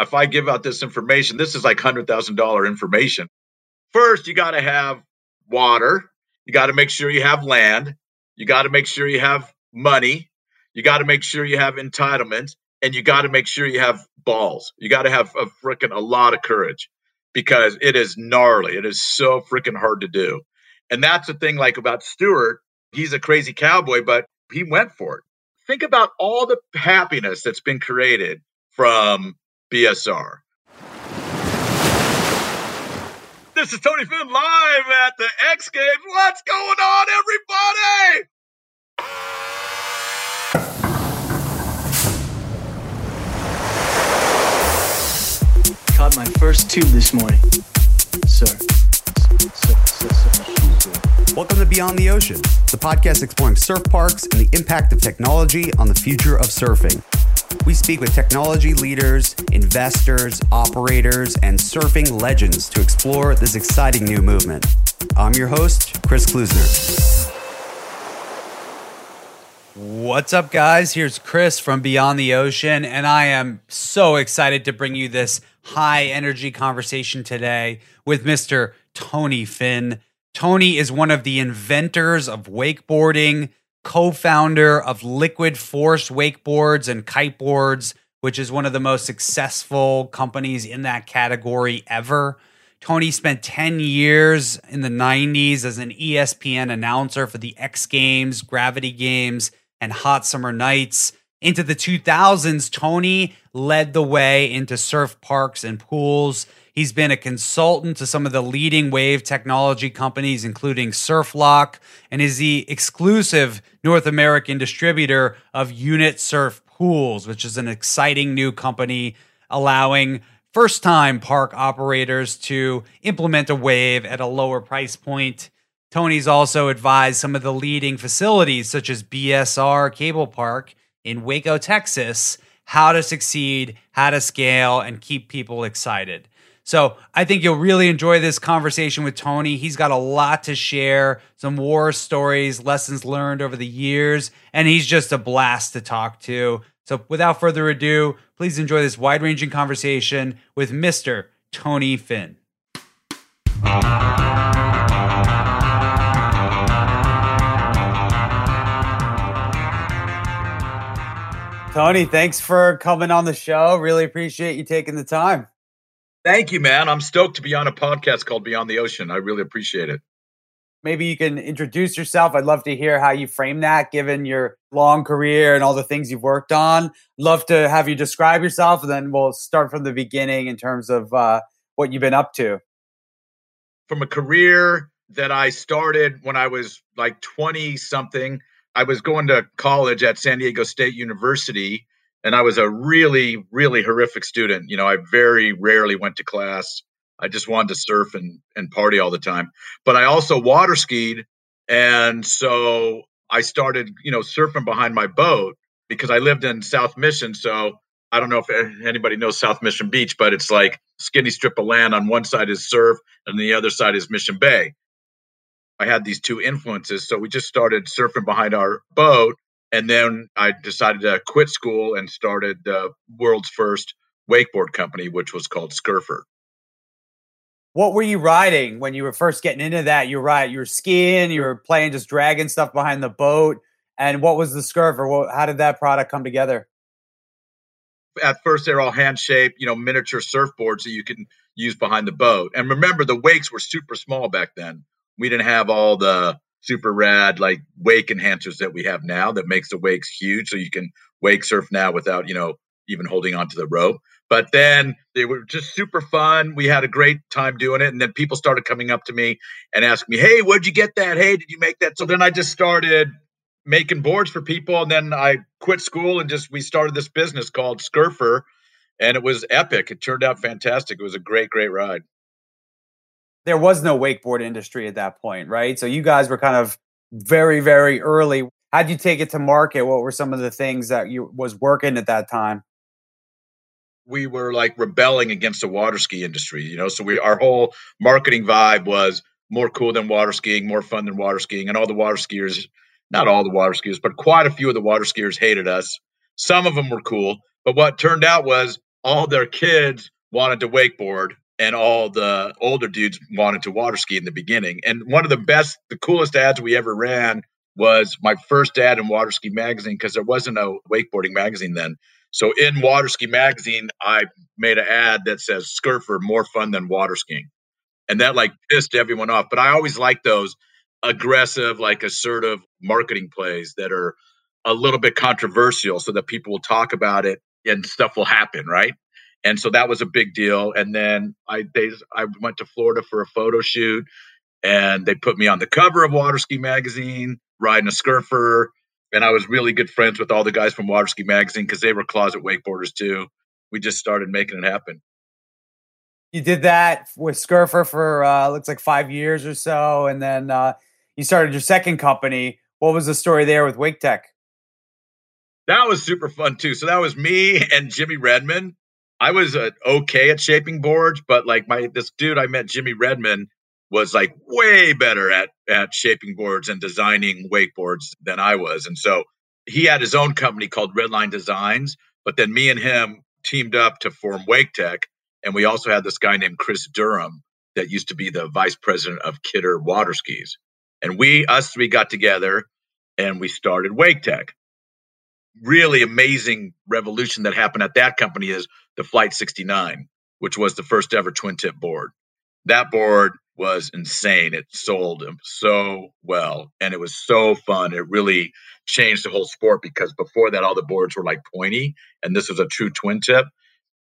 if I give out this information, this is like $100,000 information. First, you got to have water. You got to make sure you have land. You got to make sure you have money. You got to make sure you have entitlement. And you got to make sure you have balls. You got to have a freaking a lot of courage because it is gnarly. It is so freaking hard to do. And that's the thing, like about Stuart. He's a crazy cowboy, but he went for it. Think about all the happiness that's been created from BSR. This is Tony Finn live at the X Games. What's going on, everybody? Caught my first tube this morning, sir. sir, sir, sir Welcome to Beyond the Ocean, the podcast exploring surf parks and the impact of technology on the future of surfing. We speak with technology leaders, investors, operators, and surfing legends to explore this exciting new movement. I'm your host, Chris Klusner. What's up, guys? Here's Chris from Beyond the Ocean, and I am so excited to bring you this high energy conversation today with Mr. Tony Finn. Tony is one of the inventors of wakeboarding, co founder of Liquid Force Wakeboards and Kiteboards, which is one of the most successful companies in that category ever. Tony spent 10 years in the 90s as an ESPN announcer for the X Games, Gravity Games, and Hot Summer Nights. Into the 2000s, Tony led the way into surf parks and pools. He's been a consultant to some of the leading wave technology companies, including Surf Loch, and is the exclusive North American distributor of Unit Surf Pools, which is an exciting new company allowing first time park operators to implement a wave at a lower price point. Tony's also advised some of the leading facilities, such as BSR Cable Park in Waco, Texas, how to succeed, how to scale, and keep people excited. So I think you'll really enjoy this conversation with Tony. He's got a lot to share, some war stories, lessons learned over the years, and he's just a blast to talk to. So without further ado, please enjoy this wide ranging conversation with Mr. Tony Finn. Tony, thanks for coming on the show. Really appreciate you taking the time. Thank you, man. I'm stoked to be on a podcast called Beyond the Ocean. I really appreciate it. Maybe you can introduce yourself. I'd love to hear how you frame that given your long career and all the things you've worked on. Love to have you describe yourself, and then we'll start from the beginning in terms of uh, what you've been up to. From a career that I started when I was like 20 something, I was going to college at San Diego State University, and I was a really, really horrific student. You know, I very rarely went to class. I just wanted to surf and, and party all the time. But I also water skied. And so I started, you know, surfing behind my boat because I lived in South Mission. So I don't know if anybody knows South Mission Beach, but it's like skinny strip of land. On one side is surf, and the other side is Mission Bay. I had these two influences. So we just started surfing behind our boat. And then I decided to quit school and started the world's first wakeboard company, which was called Scurfer. What were you riding when you were first getting into that? You were right, you were skiing, you were playing, just dragging stuff behind the boat. And what was the Scurfer? What, how did that product come together? At first, they're all hand shaped, you know, miniature surfboards that you can use behind the boat. And remember, the wakes were super small back then we didn't have all the super rad like wake enhancers that we have now that makes the wakes huge so you can wake surf now without you know even holding onto the rope. But then they were just super fun. We had a great time doing it and then people started coming up to me and asking me hey where'd you get that? Hey did you make that? So then i just started making boards for people and then i quit school and just we started this business called scurfer and it was epic. It turned out fantastic. It was a great great ride there was no wakeboard industry at that point, right? So you guys were kind of very, very early. How'd you take it to market? What were some of the things that you was working at that time? We were like rebelling against the water ski industry, you know. So we our whole marketing vibe was more cool than water skiing, more fun than water skiing, and all the water skiers, not all the water skiers, but quite a few of the water skiers hated us. Some of them were cool, but what turned out was all their kids wanted to wakeboard and all the older dudes wanted to water ski in the beginning. And one of the best, the coolest ads we ever ran was my first ad in Water Ski Magazine because there wasn't a wakeboarding magazine then. So in Water Ski Magazine, I made an ad that says "Scurfer more fun than water skiing," and that like pissed everyone off. But I always like those aggressive, like assertive marketing plays that are a little bit controversial, so that people will talk about it and stuff will happen, right? And so that was a big deal. And then I they I went to Florida for a photo shoot, and they put me on the cover of Waterski Magazine riding a Scurfer and I was really good friends with all the guys from Waterski Magazine because they were closet wakeboarders too. We just started making it happen. You did that with Scurfer for uh, looks like five years or so, and then uh, you started your second company. What was the story there with Wake Tech? That was super fun too. So that was me and Jimmy Redmon. I was uh, okay at shaping boards, but like my this dude I met, Jimmy Redmon, was like way better at at shaping boards and designing wakeboards than I was. And so he had his own company called Redline Designs, but then me and him teamed up to form Wake Tech. And we also had this guy named Chris Durham that used to be the vice president of Kidder Water Skis. And we, us three, got together and we started Wake Tech. Really amazing revolution that happened at that company is the Flight 69, which was the first ever twin tip board. That board was insane. It sold so well and it was so fun. It really changed the whole sport because before that, all the boards were like pointy and this was a true twin tip.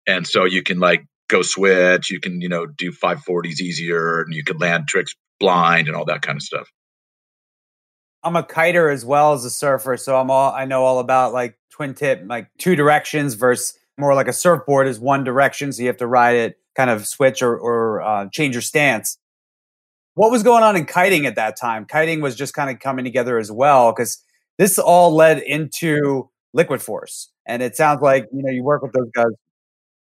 And so you can like go switch, you can, you know, do 540s easier and you can land tricks blind and all that kind of stuff. I'm a kiter as well as a surfer, so I'm all I know all about like twin tip, like two directions versus more like a surfboard is one direction, so you have to ride it, kind of switch or, or uh, change your stance. What was going on in kiting at that time? Kiting was just kind of coming together as well because this all led into Liquid Force, and it sounds like you know you work with those guys.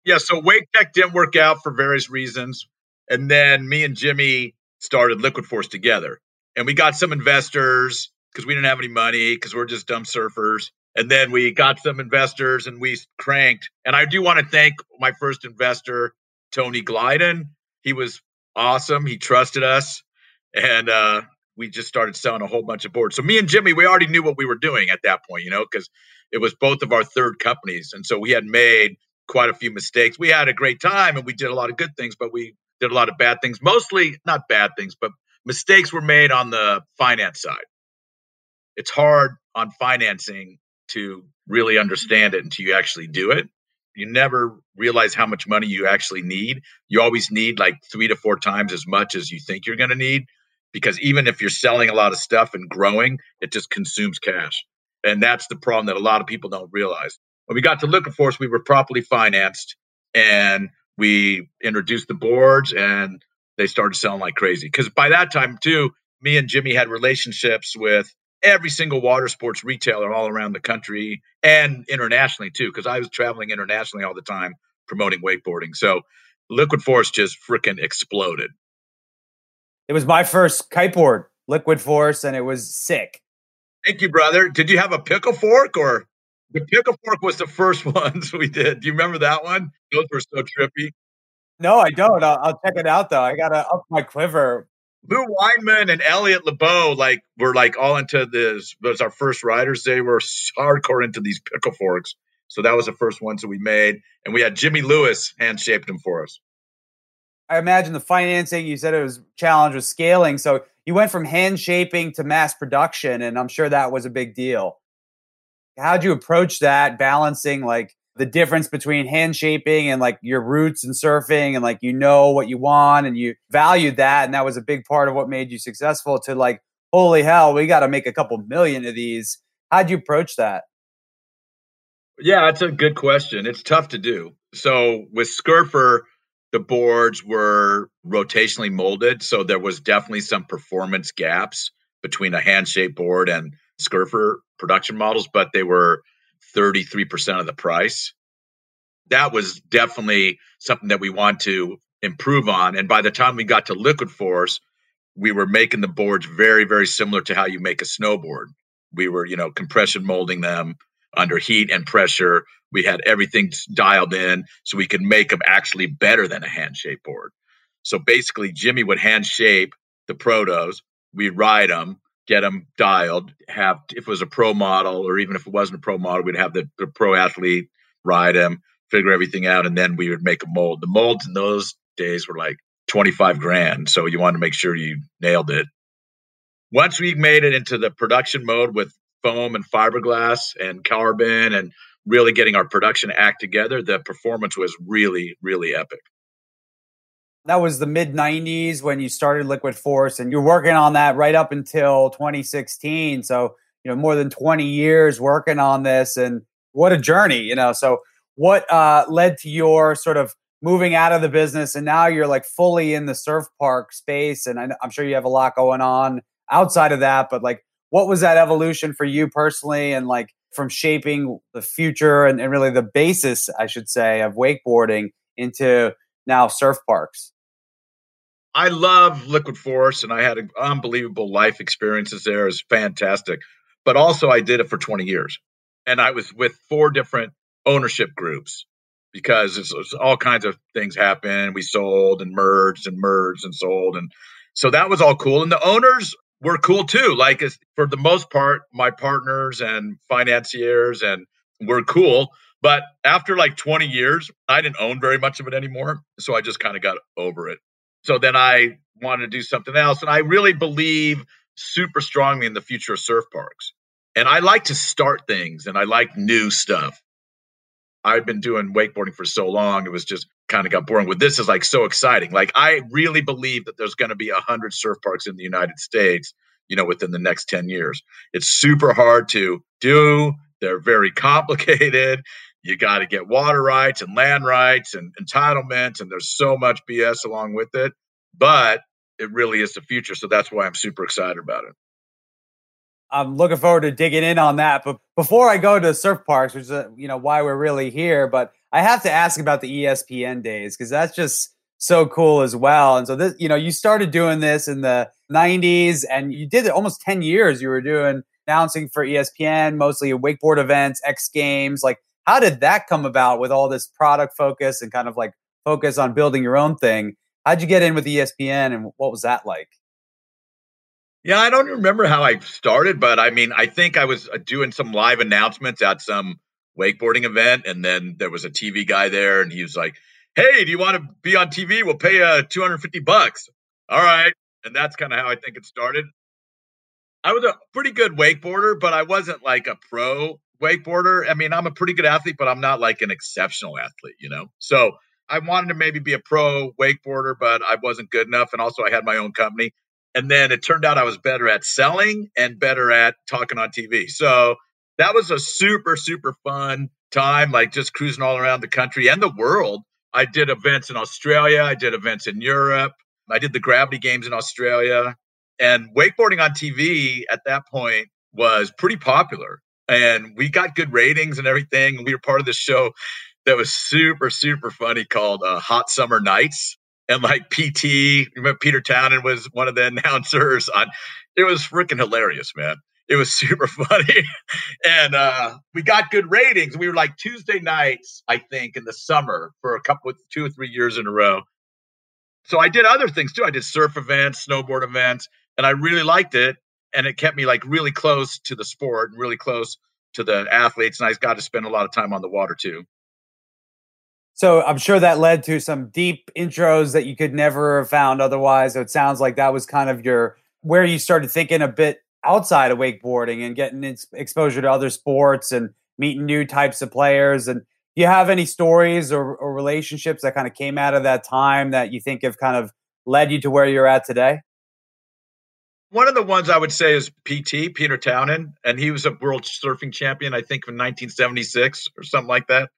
Yeah, so Wake Tech didn't work out for various reasons, and then me and Jimmy started Liquid Force together, and we got some investors because we didn't have any money because we're just dumb surfers. And then we got some investors and we cranked. And I do want to thank my first investor, Tony Glyden. He was awesome. He trusted us, and uh, we just started selling a whole bunch of boards. So me and Jimmy, we already knew what we were doing at that point, you know, because it was both of our third companies, and so we had made quite a few mistakes. We had a great time, and we did a lot of good things, but we did a lot of bad things. Mostly not bad things, but mistakes were made on the finance side. It's hard on financing to really understand it until you actually do it you never realize how much money you actually need. You always need like three to four times as much as you think you're going to need because even if you're selling a lot of stuff and growing, it just consumes cash. And that's the problem that a lot of people don't realize. When we got to Liquid Force, we were properly financed and we introduced the boards and they started selling like crazy. Because by that time, too, me and Jimmy had relationships with every single water sports retailer all around the country and internationally too, because I was traveling internationally all the time promoting wakeboarding. So Liquid Force just freaking exploded. It was my first kiteboard, Liquid Force, and it was sick. Thank you, brother. Did you have a pickle fork or the pickle fork was the first ones we did? Do you remember that one? Those were so trippy. No, I don't. I'll, I'll check it out though. I gotta up my quiver Lou Wainman and Elliot Leboe like were like all into this. Was our first riders. They were hardcore into these pickle forks. So that was the first ones that we made, and we had Jimmy Lewis hand shaped them for us. I imagine the financing. You said it was challenge with scaling, so you went from hand shaping to mass production, and I'm sure that was a big deal. How'd you approach that, balancing like the difference between hand shaping and like your roots and surfing and like you know what you want and you valued that and that was a big part of what made you successful to like holy hell we got to make a couple million of these. How'd you approach that? Yeah that's a good question. It's tough to do. So with scurfer the boards were rotationally molded so there was definitely some performance gaps between a hand shaped board and scurfer production models but they were 33% of the price. That was definitely something that we want to improve on. And by the time we got to Liquid Force, we were making the boards very, very similar to how you make a snowboard. We were, you know, compression molding them under heat and pressure. We had everything dialed in so we could make them actually better than a hand shape board. So basically, Jimmy would hand shape the protos. We'd ride them, get them dialed, have, if it was a pro model or even if it wasn't a pro model, we'd have the, the pro athlete ride them, figure everything out, and then we would make a mold. The molds in those days were like 25 grand. So you wanted to make sure you nailed it. Once we made it into the production mode with foam and fiberglass and carbon and really getting our production act together, the performance was really, really epic. That was the mid 90s when you started Liquid Force, and you're working on that right up until 2016. So, you know, more than 20 years working on this, and what a journey, you know. So, what uh, led to your sort of moving out of the business and now you're like fully in the surf park space and I, am sure you have a lot going on outside of that but like what was that evolution for you personally and like from shaping the future and, and really the basis i should say of wakeboarding into now surf parks i love liquid force and i had an unbelievable life experiences there it was fantastic but also i did it for 20 years and i was with four different ownership groups because it's, it's all kinds of things happen. We sold and merged and merged and sold. And so that was all cool. And the owners were cool too. Like for the most part, my partners and financiers and were cool. But after like 20 years, I didn't own very much of it anymore. So I just kind of got over it. So then I wanted to do something else. And I really believe super strongly in the future of surf parks. And I like to start things and I like new stuff. I've been doing wakeboarding for so long, it was just kind of got boring. With this is like so exciting. Like I really believe that there's going to be a hundred surf parks in the United States, you know, within the next 10 years. It's super hard to do. They're very complicated. You got to get water rights and land rights and entitlements, and there's so much BS along with it. But it really is the future. So that's why I'm super excited about it. I'm looking forward to digging in on that. But before I go to surf parks, which is uh, you know why we're really here, but I have to ask about the ESPN days because that's just so cool as well. And so this, you know, you started doing this in the 90s, and you did it almost 10 years. You were doing announcing for ESPN, mostly wakeboard events, X Games. Like, how did that come about with all this product focus and kind of like focus on building your own thing? How'd you get in with ESPN, and what was that like? Yeah, I don't remember how I started, but I mean, I think I was uh, doing some live announcements at some wakeboarding event, and then there was a TV guy there, and he was like, "Hey, do you want to be on TV? We'll pay you uh, 250 bucks." All right, and that's kind of how I think it started. I was a pretty good wakeboarder, but I wasn't like a pro wakeboarder. I mean, I'm a pretty good athlete, but I'm not like an exceptional athlete, you know. So I wanted to maybe be a pro wakeboarder, but I wasn't good enough, and also I had my own company. And then it turned out I was better at selling and better at talking on TV. So that was a super, super fun time, like just cruising all around the country and the world. I did events in Australia, I did events in Europe, I did the gravity games in Australia. And wakeboarding on TV at that point was pretty popular. And we got good ratings and everything. We were part of this show that was super, super funny called uh, Hot Summer Nights and like PT, remember Peter Townend was one of the announcers on. It was freaking hilarious, man. It was super funny, and uh, we got good ratings. We were like Tuesday nights, I think, in the summer for a couple, two or three years in a row. So I did other things too. I did surf events, snowboard events, and I really liked it. And it kept me like really close to the sport and really close to the athletes. And I got to spend a lot of time on the water too. So I'm sure that led to some deep intros that you could never have found otherwise. So it sounds like that was kind of your where you started thinking a bit outside of wakeboarding and getting exposure to other sports and meeting new types of players. And do you have any stories or, or relationships that kind of came out of that time that you think have kind of led you to where you're at today? One of the ones I would say is PT, Peter Townend, and he was a world surfing champion, I think, in 1976 or something like that.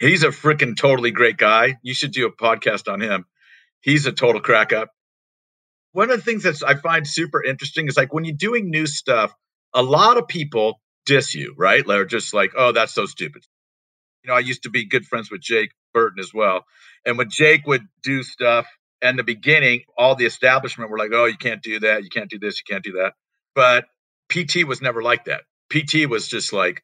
He's a freaking totally great guy. You should do a podcast on him. He's a total crack up. One of the things that I find super interesting is like when you're doing new stuff, a lot of people diss you, right? They're just like, oh, that's so stupid. You know, I used to be good friends with Jake Burton as well. And when Jake would do stuff in the beginning, all the establishment were like, oh, you can't do that. You can't do this. You can't do that. But PT was never like that. PT was just like,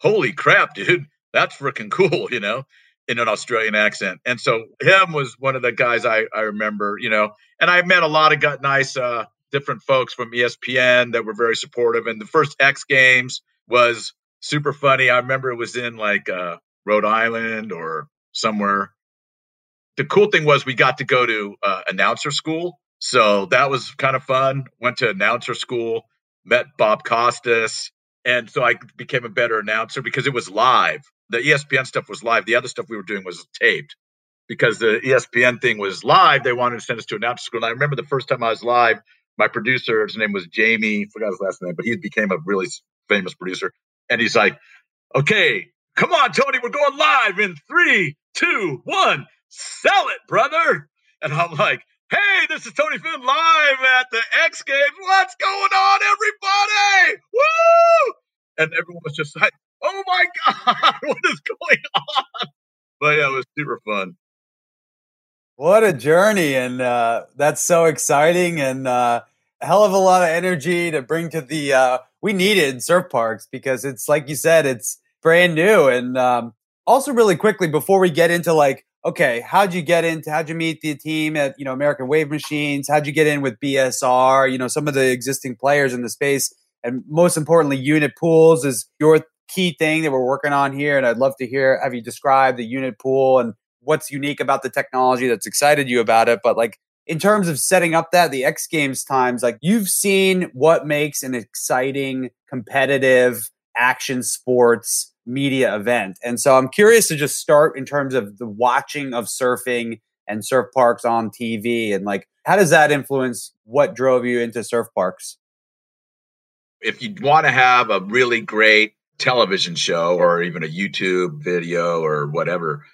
holy crap, dude, that's freaking cool, you know, in an Australian accent. And so him was one of the guys I, I remember, you know, and I met a lot of got nice, uh, different folks from ESPN that were very supportive. And the first X Games was super funny. I remember it was in like uh, Rhode Island or somewhere. The cool thing was we got to go to uh, announcer school. So that was kind of fun. Went to announcer school, met Bob Costas. And so I became a better announcer because it was live. The ESPN stuff was live. The other stuff we were doing was taped because the ESPN thing was live. They wanted to send us to announcer school. And I remember the first time I was live, my producer, his name was Jamie, forgot his last name, but he became a really famous producer. And he's like, okay, come on, Tony, we're going live in three, two, one, sell it, brother. And I'm like, hey, this is Tony Finn live at the X Games. What's going on, everybody? Woo! And everyone was just like, oh my God, what is going on? But yeah, it was super fun. What a journey. And uh, that's so exciting and uh, a hell of a lot of energy to bring to the. Uh, we need it in surf parks because it's like you said, it's brand new. And um, also, really quickly, before we get into like, okay, how'd you get into, how'd you meet the team at, you know, American Wave Machines? How'd you get in with BSR? You know, some of the existing players in the space. And most importantly, unit pools is your key thing that we're working on here. And I'd love to hear, have you described the unit pool and what's unique about the technology that's excited you about it. But like in terms of setting up that the X Games times, like you've seen what makes an exciting, competitive action sports media event. And so I'm curious to just start in terms of the watching of surfing and surf parks on TV and like how does that influence what drove you into surf parks? If you want to have a really great television show or even a YouTube video or whatever,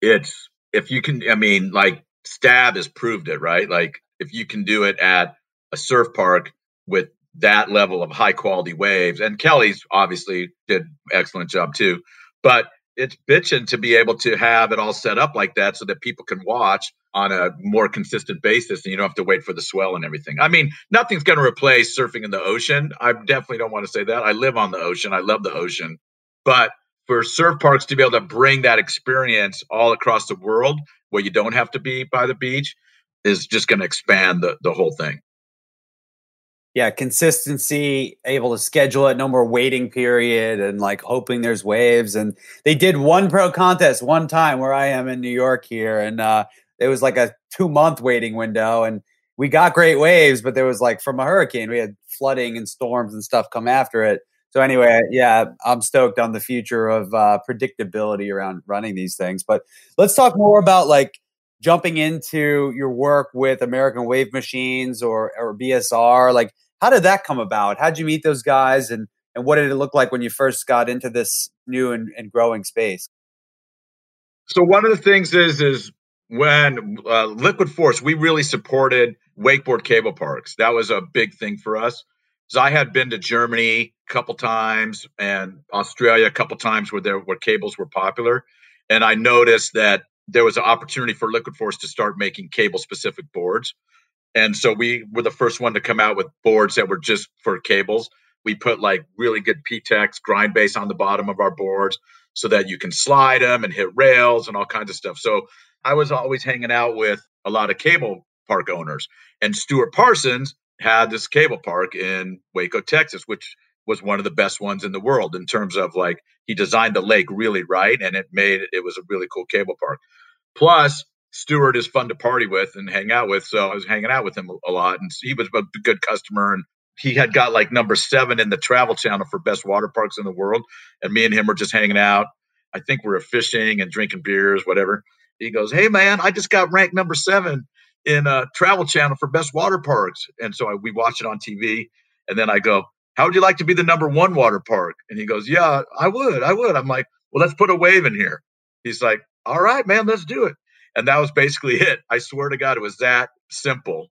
it's if you can i mean like stab has proved it right like if you can do it at a surf park with that level of high quality waves and kelly's obviously did excellent job too but it's bitching to be able to have it all set up like that so that people can watch on a more consistent basis and you don't have to wait for the swell and everything. I mean, nothing's going to replace surfing in the ocean. I definitely don't want to say that. I live on the ocean. I love the ocean. But for surf parks to be able to bring that experience all across the world where you don't have to be by the beach is just going to expand the, the whole thing. Yeah, consistency, able to schedule it, no more waiting period, and like hoping there's waves. And they did one pro contest one time where I am in New York here, and uh, it was like a two month waiting window. And we got great waves, but there was like from a hurricane, we had flooding and storms and stuff come after it. So anyway, yeah, I'm stoked on the future of uh, predictability around running these things. But let's talk more about like jumping into your work with American Wave Machines or or BSR. Like, how did that come about? How'd you meet those guys, and and what did it look like when you first got into this new and, and growing space? So one of the things is is when uh, Liquid Force, we really supported wakeboard cable parks. That was a big thing for us. I had been to Germany a couple times and Australia a couple times where there where cables were popular, and I noticed that there was an opportunity for Liquid Force to start making cable specific boards, and so we were the first one to come out with boards that were just for cables. We put like really good PTEX grind base on the bottom of our boards so that you can slide them and hit rails and all kinds of stuff. So I was always hanging out with a lot of cable park owners and Stuart Parsons had this cable park in Waco, Texas, which was one of the best ones in the world in terms of like he designed the lake really right and it made it was a really cool cable park. Plus, Stuart is fun to party with and hang out with. So I was hanging out with him a lot and he was a good customer and he had got like number seven in the travel channel for best water parks in the world. And me and him were just hanging out. I think we were fishing and drinking beers, whatever. He goes, Hey man, I just got ranked number seven in a Travel Channel for best water parks. And so I, we watch it on TV. And then I go, How would you like to be the number one water park? And he goes, Yeah, I would. I would. I'm like, Well, let's put a wave in here. He's like, All right, man, let's do it. And that was basically it. I swear to God, it was that simple.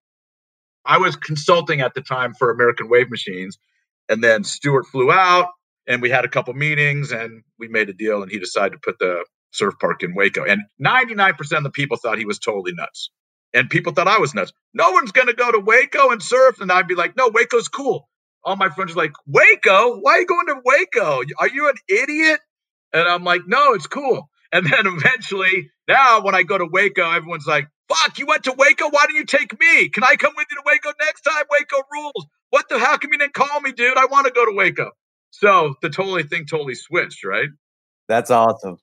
I was consulting at the time for American Wave Machines. And then Stuart flew out and we had a couple meetings and we made a deal and he decided to put the surf park in Waco. And 99% of the people thought he was totally nuts. And people thought I was nuts. No one's going to go to Waco and surf. And I'd be like, no, Waco's cool. All my friends are like, Waco? Why are you going to Waco? Are you an idiot? And I'm like, no, it's cool. And then eventually, now when I go to Waco, everyone's like, fuck, you went to Waco? Why didn't you take me? Can I come with you to Waco next time? Waco rules. What the hell? Come you didn't call me, dude? I want to go to Waco. So the totally thing totally switched, right? That's awesome.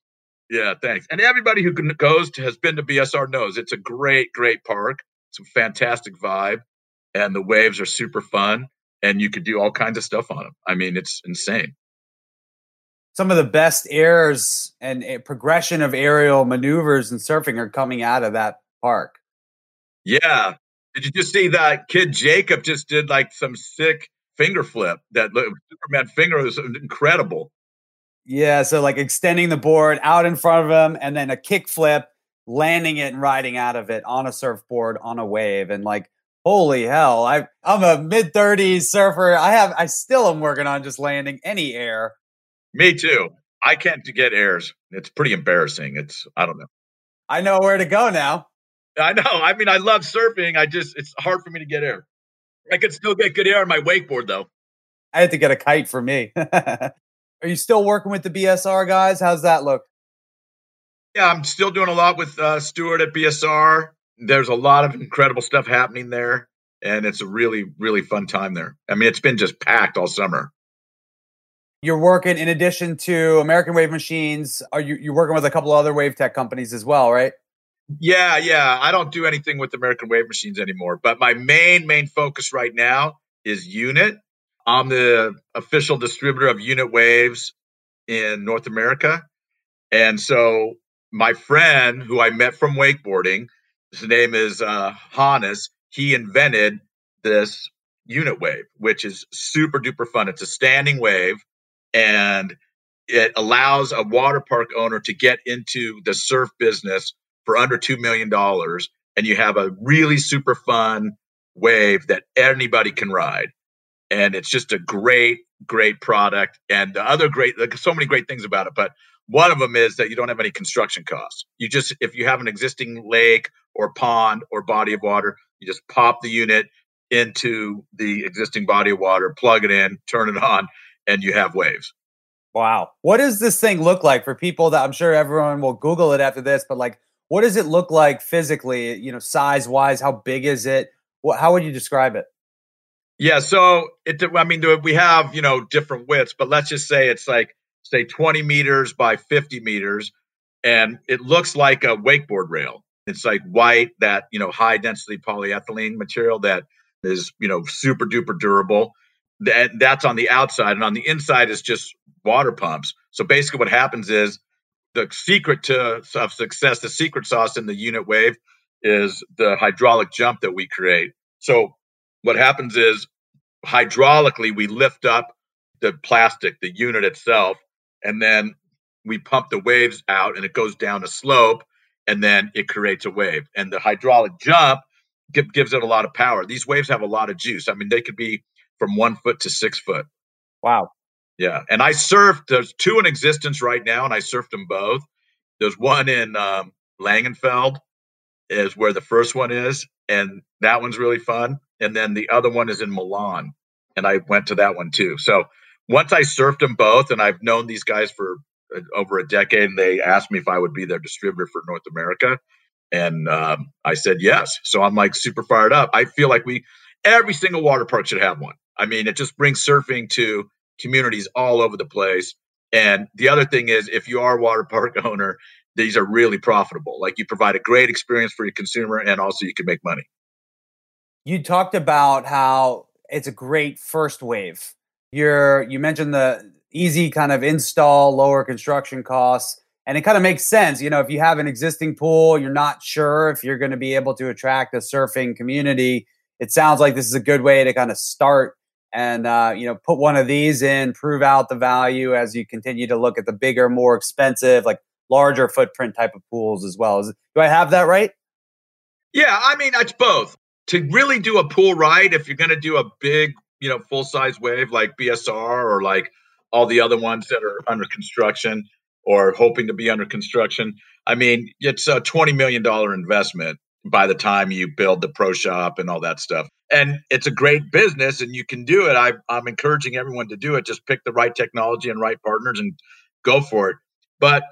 Yeah, thanks. And everybody who goes to, has been to BSR knows it's a great, great park. It's a fantastic vibe, and the waves are super fun, and you could do all kinds of stuff on them. I mean, it's insane. Some of the best airs and eh, progression of aerial maneuvers and surfing are coming out of that park. Yeah. Did you just see that kid Jacob just did like some sick finger flip? That Superman finger was incredible. Yeah, so like extending the board out in front of him and then a kick flip, landing it and riding out of it on a surfboard on a wave and like holy hell, I I'm a mid 30s surfer. I have I still am working on just landing any air. Me too. I can't get airs. It's pretty embarrassing. It's I don't know. I know where to go now. I know. I mean, I love surfing. I just it's hard for me to get air. I could still get good air on my wakeboard though. I had to get a kite for me. Are you still working with the BSR guys? How's that look? Yeah, I'm still doing a lot with uh, Stuart at BSR. There's a lot of incredible stuff happening there, and it's a really, really fun time there. I mean, it's been just packed all summer. You're working in addition to American Wave Machines. Are you you working with a couple other wave tech companies as well, right? Yeah, yeah. I don't do anything with American Wave Machines anymore, but my main main focus right now is Unit I'm the official distributor of Unit Waves in North America. And so my friend who I met from wakeboarding, his name is uh, Hannes, he invented this unit wave, which is super duper fun. It's a standing wave and it allows a water park owner to get into the surf business for under $2 million. And you have a really super fun wave that anybody can ride and it's just a great great product and the other great like so many great things about it but one of them is that you don't have any construction costs you just if you have an existing lake or pond or body of water you just pop the unit into the existing body of water plug it in turn it on and you have waves wow what does this thing look like for people that i'm sure everyone will google it after this but like what does it look like physically you know size wise how big is it what, how would you describe it yeah, so it. I mean, we have you know different widths, but let's just say it's like say 20 meters by 50 meters, and it looks like a wakeboard rail. It's like white, that you know high density polyethylene material that is you know super duper durable. That that's on the outside, and on the inside is just water pumps. So basically, what happens is the secret to of success, the secret sauce in the unit wave, is the hydraulic jump that we create. So what happens is hydraulically we lift up the plastic, the unit itself, and then we pump the waves out and it goes down a slope and then it creates a wave. And the hydraulic jump gives it a lot of power. These waves have a lot of juice. I mean, they could be from one foot to six foot. Wow. Yeah. And I surfed, there's two in existence right now, and I surfed them both. There's one in um, Langenfeld, is where the first one is. And that one's really fun and then the other one is in Milan, and I went to that one too. So once I surfed them both, and I've known these guys for uh, over a decade, and they asked me if I would be their distributor for North America, and um, I said yes. So I'm like super fired up. I feel like we every single water park should have one. I mean, it just brings surfing to communities all over the place. And the other thing is, if you are a water park owner, these are really profitable. Like you provide a great experience for your consumer, and also you can make money you talked about how it's a great first wave. You're you mentioned the easy kind of install, lower construction costs, and it kind of makes sense. You know, if you have an existing pool, you're not sure if you're going to be able to attract a surfing community. It sounds like this is a good way to kind of start and uh, you know put one of these in, prove out the value as you continue to look at the bigger, more expensive, like larger footprint type of pools as well. Is, do I have that right? Yeah, I mean it's both to really do a pool ride, if you're going to do a big, you know, full size wave like BSR or like all the other ones that are under construction or hoping to be under construction, I mean, it's a $20 million investment by the time you build the pro shop and all that stuff. And it's a great business and you can do it. I, I'm encouraging everyone to do it. Just pick the right technology and right partners and go for it. But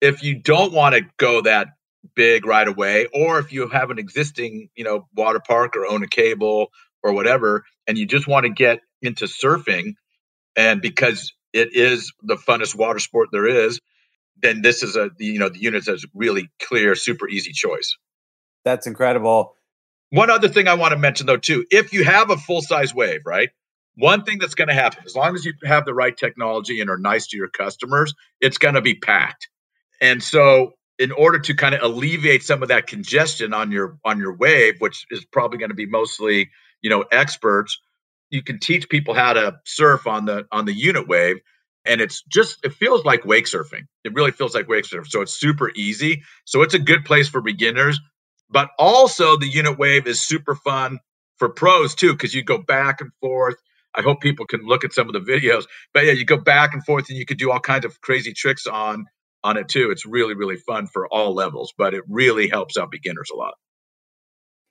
if you don't want to go that big right away, or if you have an existing, you know, water park or own a cable or whatever, and you just want to get into surfing, and because it is the funnest water sport there is, then this is a you know the units is a really clear, super easy choice. That's incredible. One other thing I want to mention though too, if you have a full size wave, right? One thing that's going to happen, as long as you have the right technology and are nice to your customers, it's going to be packed. And so, in order to kind of alleviate some of that congestion on your on your wave, which is probably going to be mostly you know experts, you can teach people how to surf on the on the unit wave and it's just it feels like wake surfing it really feels like wake surfing so it's super easy so it's a good place for beginners but also the unit wave is super fun for pros too because you go back and forth. I hope people can look at some of the videos. But yeah you go back and forth and you could do all kinds of crazy tricks on on it too. It's really really fun for all levels but it really helps out beginners a lot.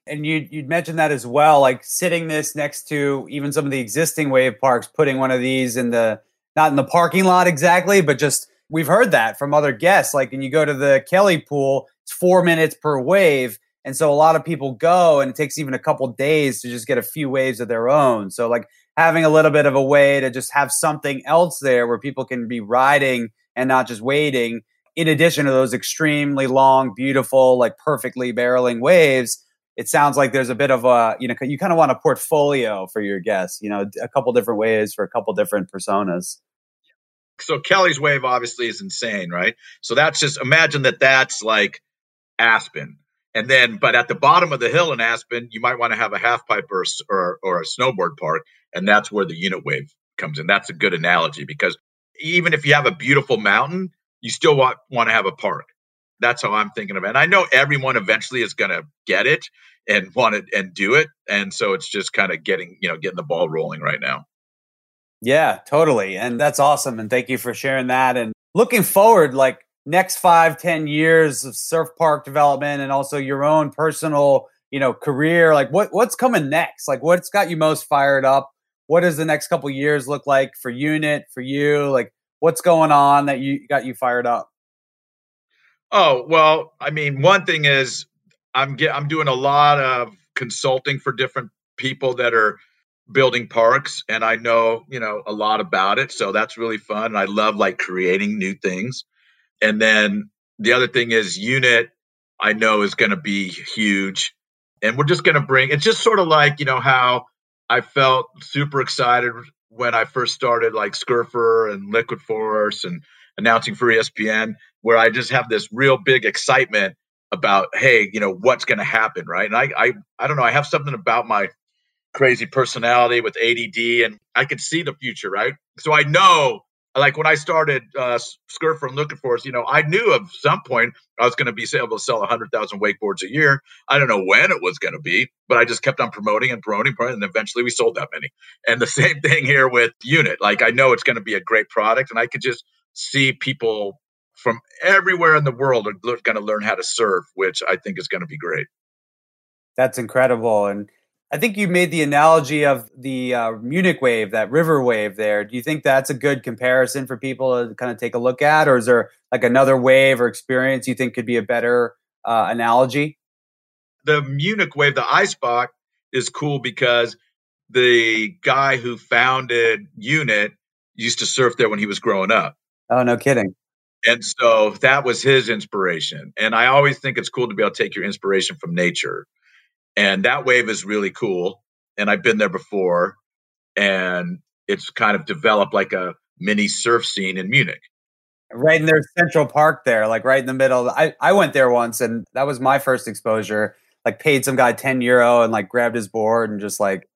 And you you mentioned that as well like sitting this next to even some of the existing wave parks putting one of these in the not in the parking lot exactly but just we've heard that from other guests. Like when you go to the kelly pool it's four minutes per wave and so a lot of people go and it takes even a couple days to just get a few waves of their own. So like having a little bit of a way to just have something else there where people can be riding and not just waiting in addition to those extremely long beautiful like perfectly barreling waves it sounds like there's a bit of a you know you kind of want a portfolio for your guests you know a couple different ways for a couple different personas. So kelly's wave obviously is insane right? So that's just imagine that that's like aspen and then but at the bottom of the hill in aspen you might want to have a half pipe or, or, or a snowboard park and that's where the unit wave comes in that's a good analogy because even if you have a beautiful mountain you still want, want to have a park that's how I'm thinking of it. And I know everyone eventually is going to get it and want it and do it. And so it's just kind of getting, you know, getting the ball rolling right now. Yeah, totally. And that's awesome. And thank you for sharing that. And looking forward, like next five, ten years of surf park development and also your own personal, you know, career, like what what's coming next? Like what's got you most fired up? What does the next couple years look like for unit, for you? Like what's going on that you got you fired up? Oh well, I mean, one thing is I'm get, I'm doing a lot of consulting for different people that are building parks, and I know you know a lot about it, so that's really fun. And I love like creating new things. And then the other thing is unit. I know is going to be huge, and we're just going to bring. It's just sort of like you know how I felt super excited when I first started like Scurfer and Liquid Force and announcing for ESPN, where I just have this real big excitement about, hey, you know, what's going to happen, right? And I, I, I don't know, I have something about my crazy personality with ADD, and I can see the future, right? So I know, like when I started uh, Scurfer and Liquid Force, you know, I knew at some point I was going to be able to sell 100,000 wakeboards a year. I don't know when it was going to be, but I just kept on promoting and promoting, and eventually we sold that many. And the same thing here with Unit. Like I know it's going to be a great product, and I could just see people from everywhere in the world are going to learn how to surf, which I think is going to be great. That's incredible. And I think you made the analogy of the uh, Munich wave, that river wave there. Do you think that's a good comparison for people to kind of take a look at? Or is there like another wave or experience you think could be a better uh, analogy? The Munich wave, the Eisbach, is cool because the guy who founded Unit used to surf there when he was growing up. Oh, no kidding. And so that was his inspiration. And I always think it's cool to be able to take your inspiration from nature. And that wave is really cool. And I've been there before. And it's kind of developed like a mini surf scene in Munich. Right in their Central Park there, like right in the middle. I, I went there once and that was my first exposure. Like paid some guy 10 euro and like grabbed his board and just like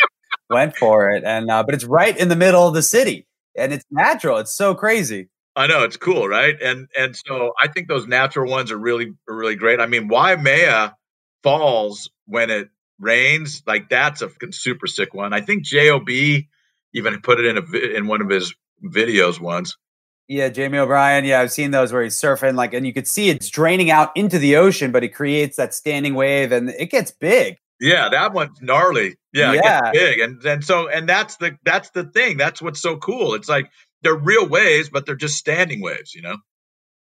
went for it. And uh, but it's right in the middle of the city and it's natural. It's so crazy. I know it's cool, right? And and so I think those natural ones are really are really great. I mean, Waimea falls when it rains, like that's a super sick one. I think Job even put it in a in one of his videos once. Yeah, Jamie O'Brien. Yeah, I've seen those where he's surfing, like, and you could see it's draining out into the ocean, but he creates that standing wave, and it gets big. Yeah, that one's gnarly. Yeah, yeah. big, and and so and that's the that's the thing. That's what's so cool. It's like they're real waves, but they're just standing waves, you know?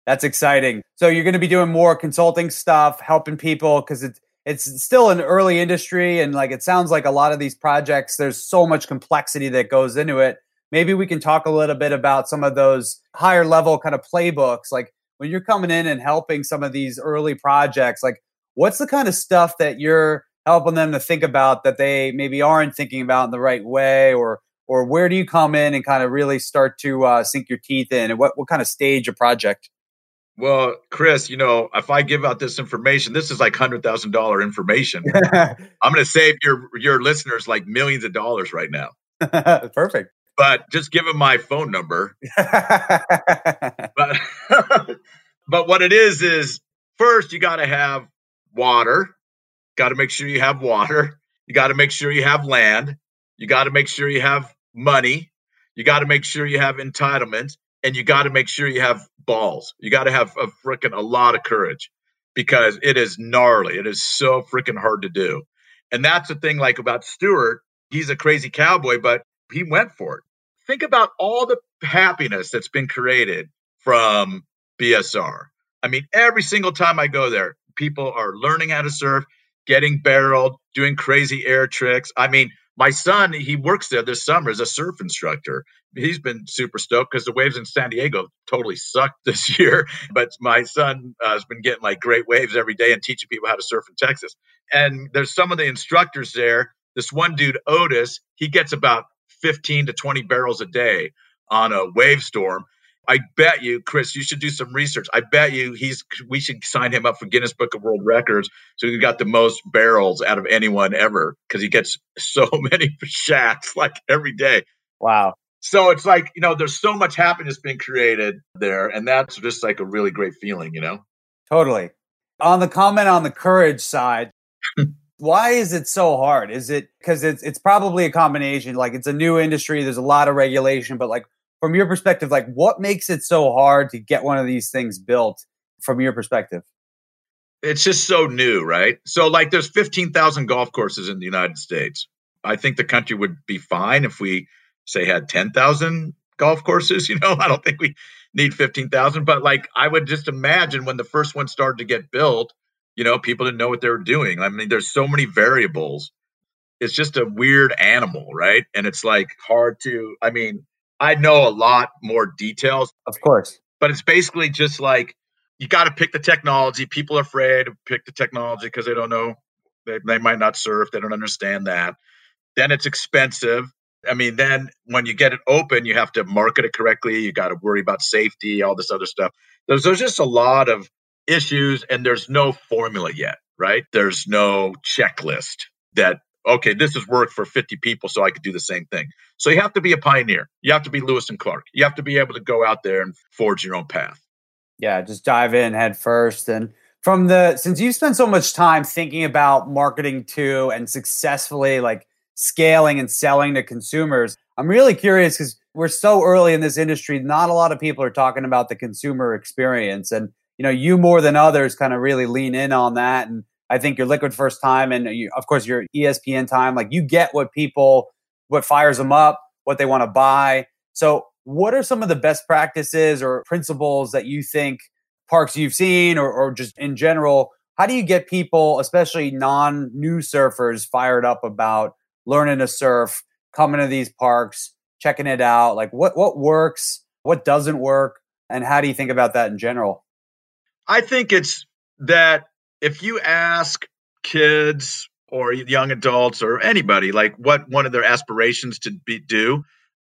That's exciting. So you're going to be doing more consulting stuff, helping people because it's it's still an early industry and like it sounds like a lot of these projects there's so much complexity that goes into it. Maybe we can talk a little bit about some of those higher level kind of playbooks like when you're coming in and helping some of these early projects like what's the kind of stuff that you're helping them to think about that they maybe aren't thinking about in the right way or or where do you come in and kind of really start to uh, sink your teeth in and what, what kind of stage a project well, Chris, you know, if I give out this information, this is like hundred thousand dollar information. I'm going to save your your listeners like millions of dollars right now. Perfect. But just give them my phone number. but but what it is is first you got to have water. Got to make sure you have water. You got to make sure you have land. You got to make sure you have money. You got to make sure you have entitlements and you got to make sure you have balls. You got to have a freaking a lot of courage because it is gnarly. It is so freaking hard to do. And that's the thing like about Stuart, he's a crazy cowboy, but he went for it. Think about all the happiness that's been created from BSR. I mean, every single time I go there, people are learning how to surf, getting barreled, doing crazy air tricks. I mean, my son, he works there this summer as a surf instructor. He's been super stoked because the waves in San Diego totally sucked this year. But my son uh, has been getting like great waves every day and teaching people how to surf in Texas. And there's some of the instructors there. This one dude, Otis, he gets about 15 to 20 barrels a day on a Wavestorm. I bet you, Chris, you should do some research. I bet you he's we should sign him up for Guinness Book of World Records. So he got the most barrels out of anyone ever because he gets so many shacks like every day. Wow. So it's like, you know, there's so much happiness being created there. And that's just like a really great feeling, you know? Totally. On the comment on the courage side, why is it so hard? Is it because it's it's probably a combination, like it's a new industry, there's a lot of regulation, but like from your perspective, like what makes it so hard to get one of these things built from your perspective? It's just so new, right? So, like, there's 15,000 golf courses in the United States. I think the country would be fine if we, say, had 10,000 golf courses. You know, I don't think we need 15,000, but like, I would just imagine when the first one started to get built, you know, people didn't know what they were doing. I mean, there's so many variables. It's just a weird animal, right? And it's like hard to, I mean, I know a lot more details. Of course. But it's basically just like you got to pick the technology. People are afraid to pick the technology because they don't know. They, they might not surf. They don't understand that. Then it's expensive. I mean, then when you get it open, you have to market it correctly. You got to worry about safety, all this other stuff. There's, there's just a lot of issues, and there's no formula yet, right? There's no checklist that okay, this has worked for 50 people, so I could do the same thing. So you have to be a pioneer. You have to be Lewis and Clark. You have to be able to go out there and forge your own path. Yeah, just dive in head first. And from the since you've spent so much time thinking about marketing to and successfully like scaling and selling to consumers, I'm really curious because we're so early in this industry. Not a lot of people are talking about the consumer experience. And you know, you more than others kind of really lean in on that and I think your Liquid Force time and you, of course your ESPN time, like you get what people, what fires them up, what they want to buy. So, what are some of the best practices or principles that you think parks you've seen or, or just in general? How do you get people, especially non new surfers, fired up about learning to surf, coming to these parks, checking it out? Like, what, what works, what doesn't work, and how do you think about that in general? I think it's that if you ask kids or young adults or anybody like what one of their aspirations to be do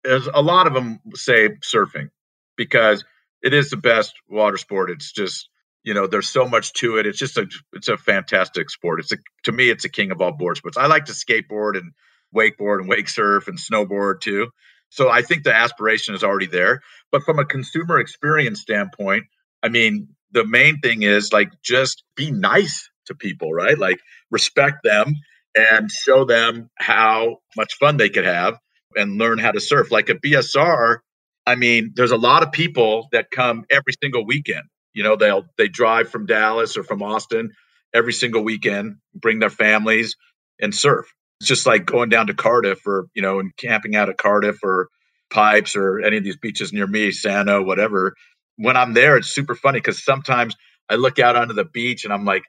is a lot of them say surfing because it is the best water sport. It's just you know there's so much to it. It's just a it's a fantastic sport. It's a to me it's a king of all board sports. I like to skateboard and wakeboard and wake surf and snowboard too. So i think the aspiration is already there. But from a consumer experience standpoint i mean the main thing is like just be nice to people, right? Like respect them and show them how much fun they could have and learn how to surf. Like a BSR, I mean, there's a lot of people that come every single weekend. You know, they'll they drive from Dallas or from Austin every single weekend, bring their families and surf. It's just like going down to Cardiff or, you know, and camping out at Cardiff or Pipes or any of these beaches near me, Sano, whatever when I'm there, it's super funny because sometimes I look out onto the beach and I'm like,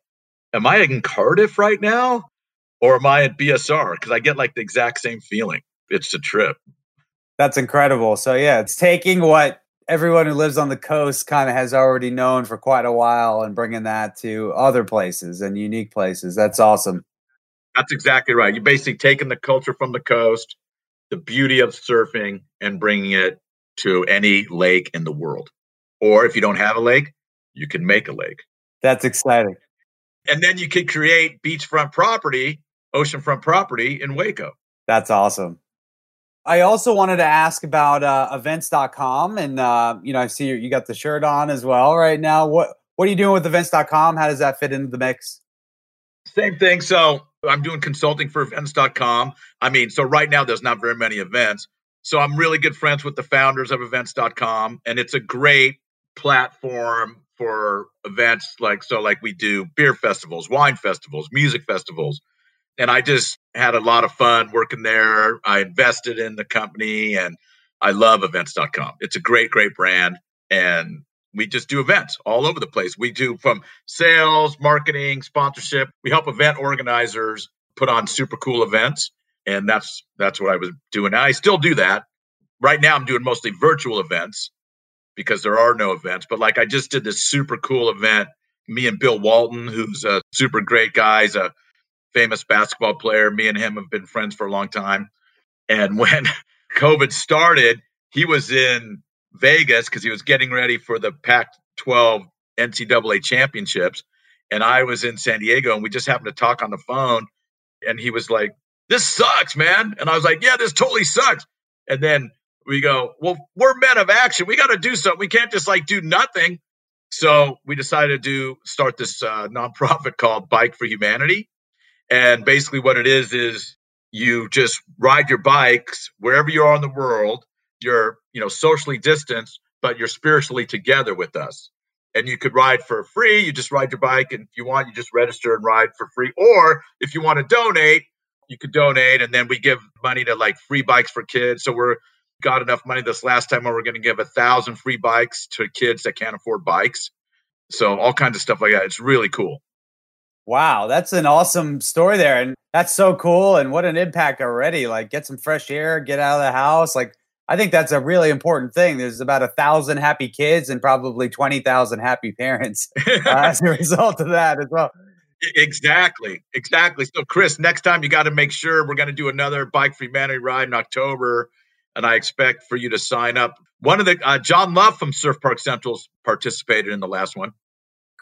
am I in Cardiff right now? Or am I at BSR? Because I get like the exact same feeling. It's a trip. That's incredible. So yeah, it's taking what everyone who lives on the coast kind of has already known for quite a while and bringing that to other places and unique places. That's awesome. That's exactly right. You're basically taking the culture from the coast, the beauty of surfing, and bringing it to any lake in the world. Or if you don't have a lake, you can make a lake. That's exciting. And then you could create beachfront property, oceanfront property in Waco. That's awesome. I also wanted to ask about uh, events.com. And, uh, you know, I see you got the shirt on as well right now. What, what are you doing with events.com? How does that fit into the mix? Same thing. So I'm doing consulting for events.com. I mean, so right now there's not very many events. So I'm really good friends with the founders of events.com. And it's a great platform for events like, so like we do beer festivals, wine festivals, music festivals and I just had a lot of fun working there. I invested in the company and I love events.com. It's a great, great brand. And we just do events all over the place. We do from sales, marketing, sponsorship. We help event organizers put on super cool events. And that's that's what I was doing. I still do that. Right now I'm doing mostly virtual events because there are no events. But like I just did this super cool event. Me and Bill Walton, who's a super great guy, he's a famous basketball player. Me and him have been friends for a long time. And when COVID started, he was in Vegas because he was getting ready for the Pac 12 NCAA championships. And I was in San Diego and we just happened to talk on the phone. And he was like, This sucks, man. And I was like, Yeah, this totally sucks. And then we go, Well, we're men of action. We got to do something. We can't just like do nothing. So we decided to do start this uh, nonprofit called Bike for Humanity. And basically, what it is is you just ride your bikes wherever you are in the world. You're, you know, socially distanced, but you're spiritually together with us. And you could ride for free. You just ride your bike, and if you want, you just register and ride for free. Or if you want to donate, you could donate, and then we give money to like free bikes for kids. So we're got enough money this last time where we're going to give a thousand free bikes to kids that can't afford bikes. So all kinds of stuff like that. It's really cool. Wow, that's an awesome story there. And that's so cool. And what an impact already. Like, get some fresh air, get out of the house. Like, I think that's a really important thing. There's about a thousand happy kids and probably 20,000 happy parents uh, as a result of that as well. Exactly. Exactly. So, Chris, next time you got to make sure we're going to do another Bike for Humanity ride in October. And I expect for you to sign up. One of the, uh, John Love from Surf Park Central's participated in the last one.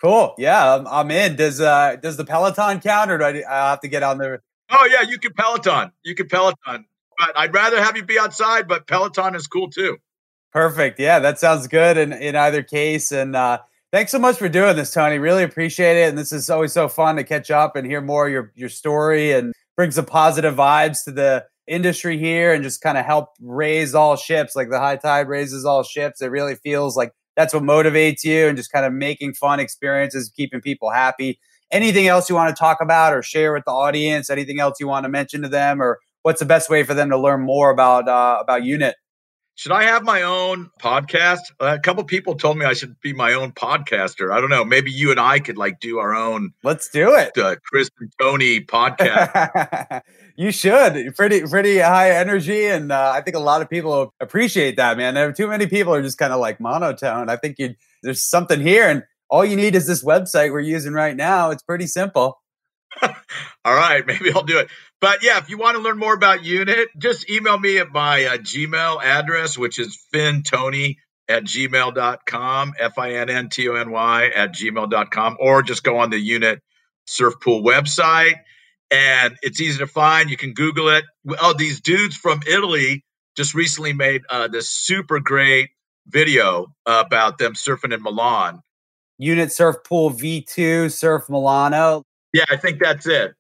Cool. Yeah, I'm, I'm, in. Does uh does the Peloton count, or do I, I have to get on there? Oh yeah, you can Peloton. You can Peloton, but I'd rather have you be outside. But Peloton is cool too. Perfect. Yeah, that sounds good. In in either case, and uh, thanks so much for doing this, Tony. Really appreciate it. And this is always so fun to catch up and hear more your your story and bring some positive vibes to the industry here and just kind of help raise all ships like the high tide raises all ships. It really feels like that's what motivates you and just kind of making fun experiences, keeping people happy. Anything else you want to talk about or share with the audience? Anything else you want to mention to them, or what's the best way for them to learn more about uh, about Unit? Should I have my own podcast? a couple people told me I should be my own podcaster. I don't know. Maybe you and I could like do our own. Let's do it. Uh, Chris and Tony podcast. you should. Pretty pretty high energy, and uh, I think a lot of people appreciate that. Man, there are too many people are just kind of like monotone. I think you there's something here, and all you need is this website we're using right now. It's pretty simple. All right, maybe I'll do it. But yeah, if you want to learn more about Unit, just email me at my uh, Gmail address, which is finntony at gmail.com, F I N N T O N Y at gmail.com, or just go on the Unit Surf Pool website. And it's easy to find. You can Google it. Oh, these dudes from Italy just recently made uh, this super great video about them surfing in Milan. Unit Surf Pool V2 Surf Milano. Yeah, I think that's it.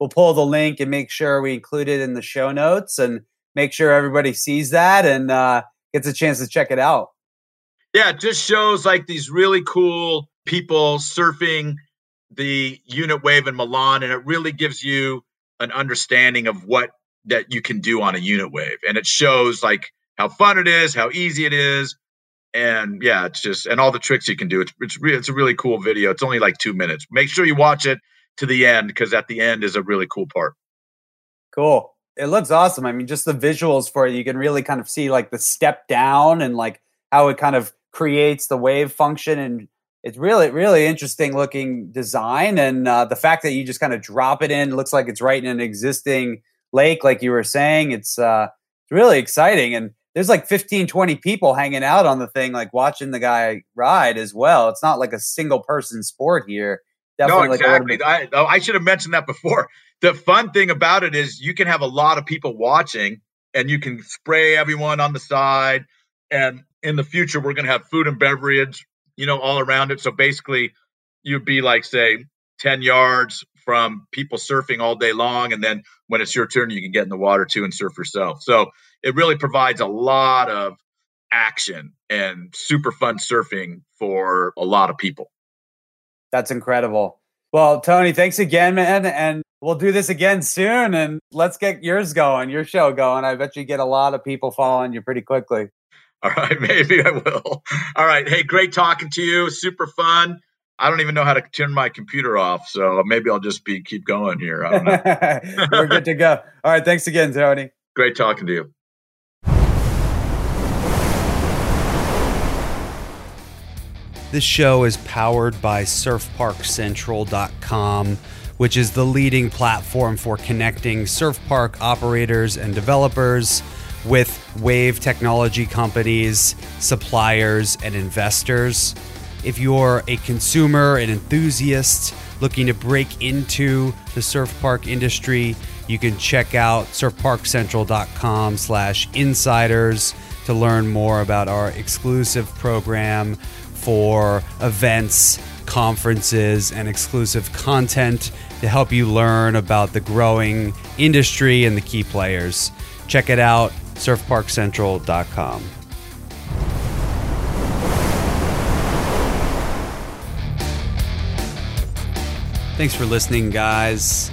We'll pull the link and make sure we include it in the show notes and make sure everybody sees that and uh, gets a chance to check it out. Yeah, it just shows like these really cool people surfing the unit wave in Milan, and it really gives you an understanding of what that you can do on a unit wave. And it shows like how fun it is, how easy it is. and yeah, it's just and all the tricks you can do. It's it's re- it's a really cool video. It's only like two minutes. Make sure you watch it to the end because at the end is a really cool part. Cool. It looks awesome. I mean, just the visuals for it, you can really kind of see like the step down and like how it kind of creates the wave function and it's really really interesting looking design and uh, the fact that you just kind of drop it in looks like it's right in an existing lake like you were saying it's uh it's really exciting and there's like 15 20 people hanging out on the thing like watching the guy ride as well it's not like a single person sport here Definitely no exactly. like I, I should have mentioned that before. The fun thing about it is you can have a lot of people watching and you can spray everyone on the side and in the future we're going to have food and beverage you know all around it. So basically you'd be like say 10 yards from people surfing all day long and then when it's your turn you can get in the water too and surf yourself. So it really provides a lot of action and super fun surfing for a lot of people that's incredible well tony thanks again man and we'll do this again soon and let's get yours going your show going i bet you get a lot of people following you pretty quickly all right, maybe I will. All right. Hey, great talking to you. Super fun. I don't even know how to turn my computer off, so maybe I'll just be keep going here. We're good to go. All right. Thanks again, Tony. Great talking to you. This show is powered by surfparkcentral.com, which is the leading platform for connecting surf park operators and developers with wave technology companies, suppliers, and investors. If you're a consumer, an enthusiast looking to break into the surf park industry, you can check out surfparkcentral.com slash insiders to learn more about our exclusive program for events, conferences, and exclusive content to help you learn about the growing industry and the key players. Check it out surfparkcentral.com. Thanks for listening, guys.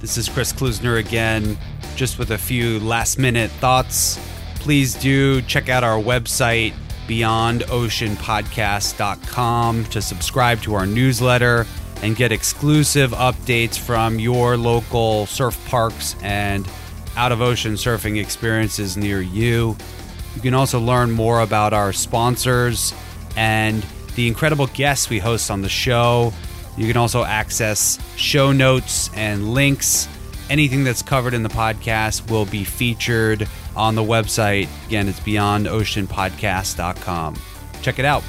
This is Chris Klusner again, just with a few last minute thoughts. Please do check out our website, beyondoceanpodcast.com, to subscribe to our newsletter and get exclusive updates from your local surf parks and out of ocean surfing experiences near you. You can also learn more about our sponsors and the incredible guests we host on the show. You can also access show notes and links. Anything that's covered in the podcast will be featured on the website. Again, it's beyondoceanpodcast.com. Check it out.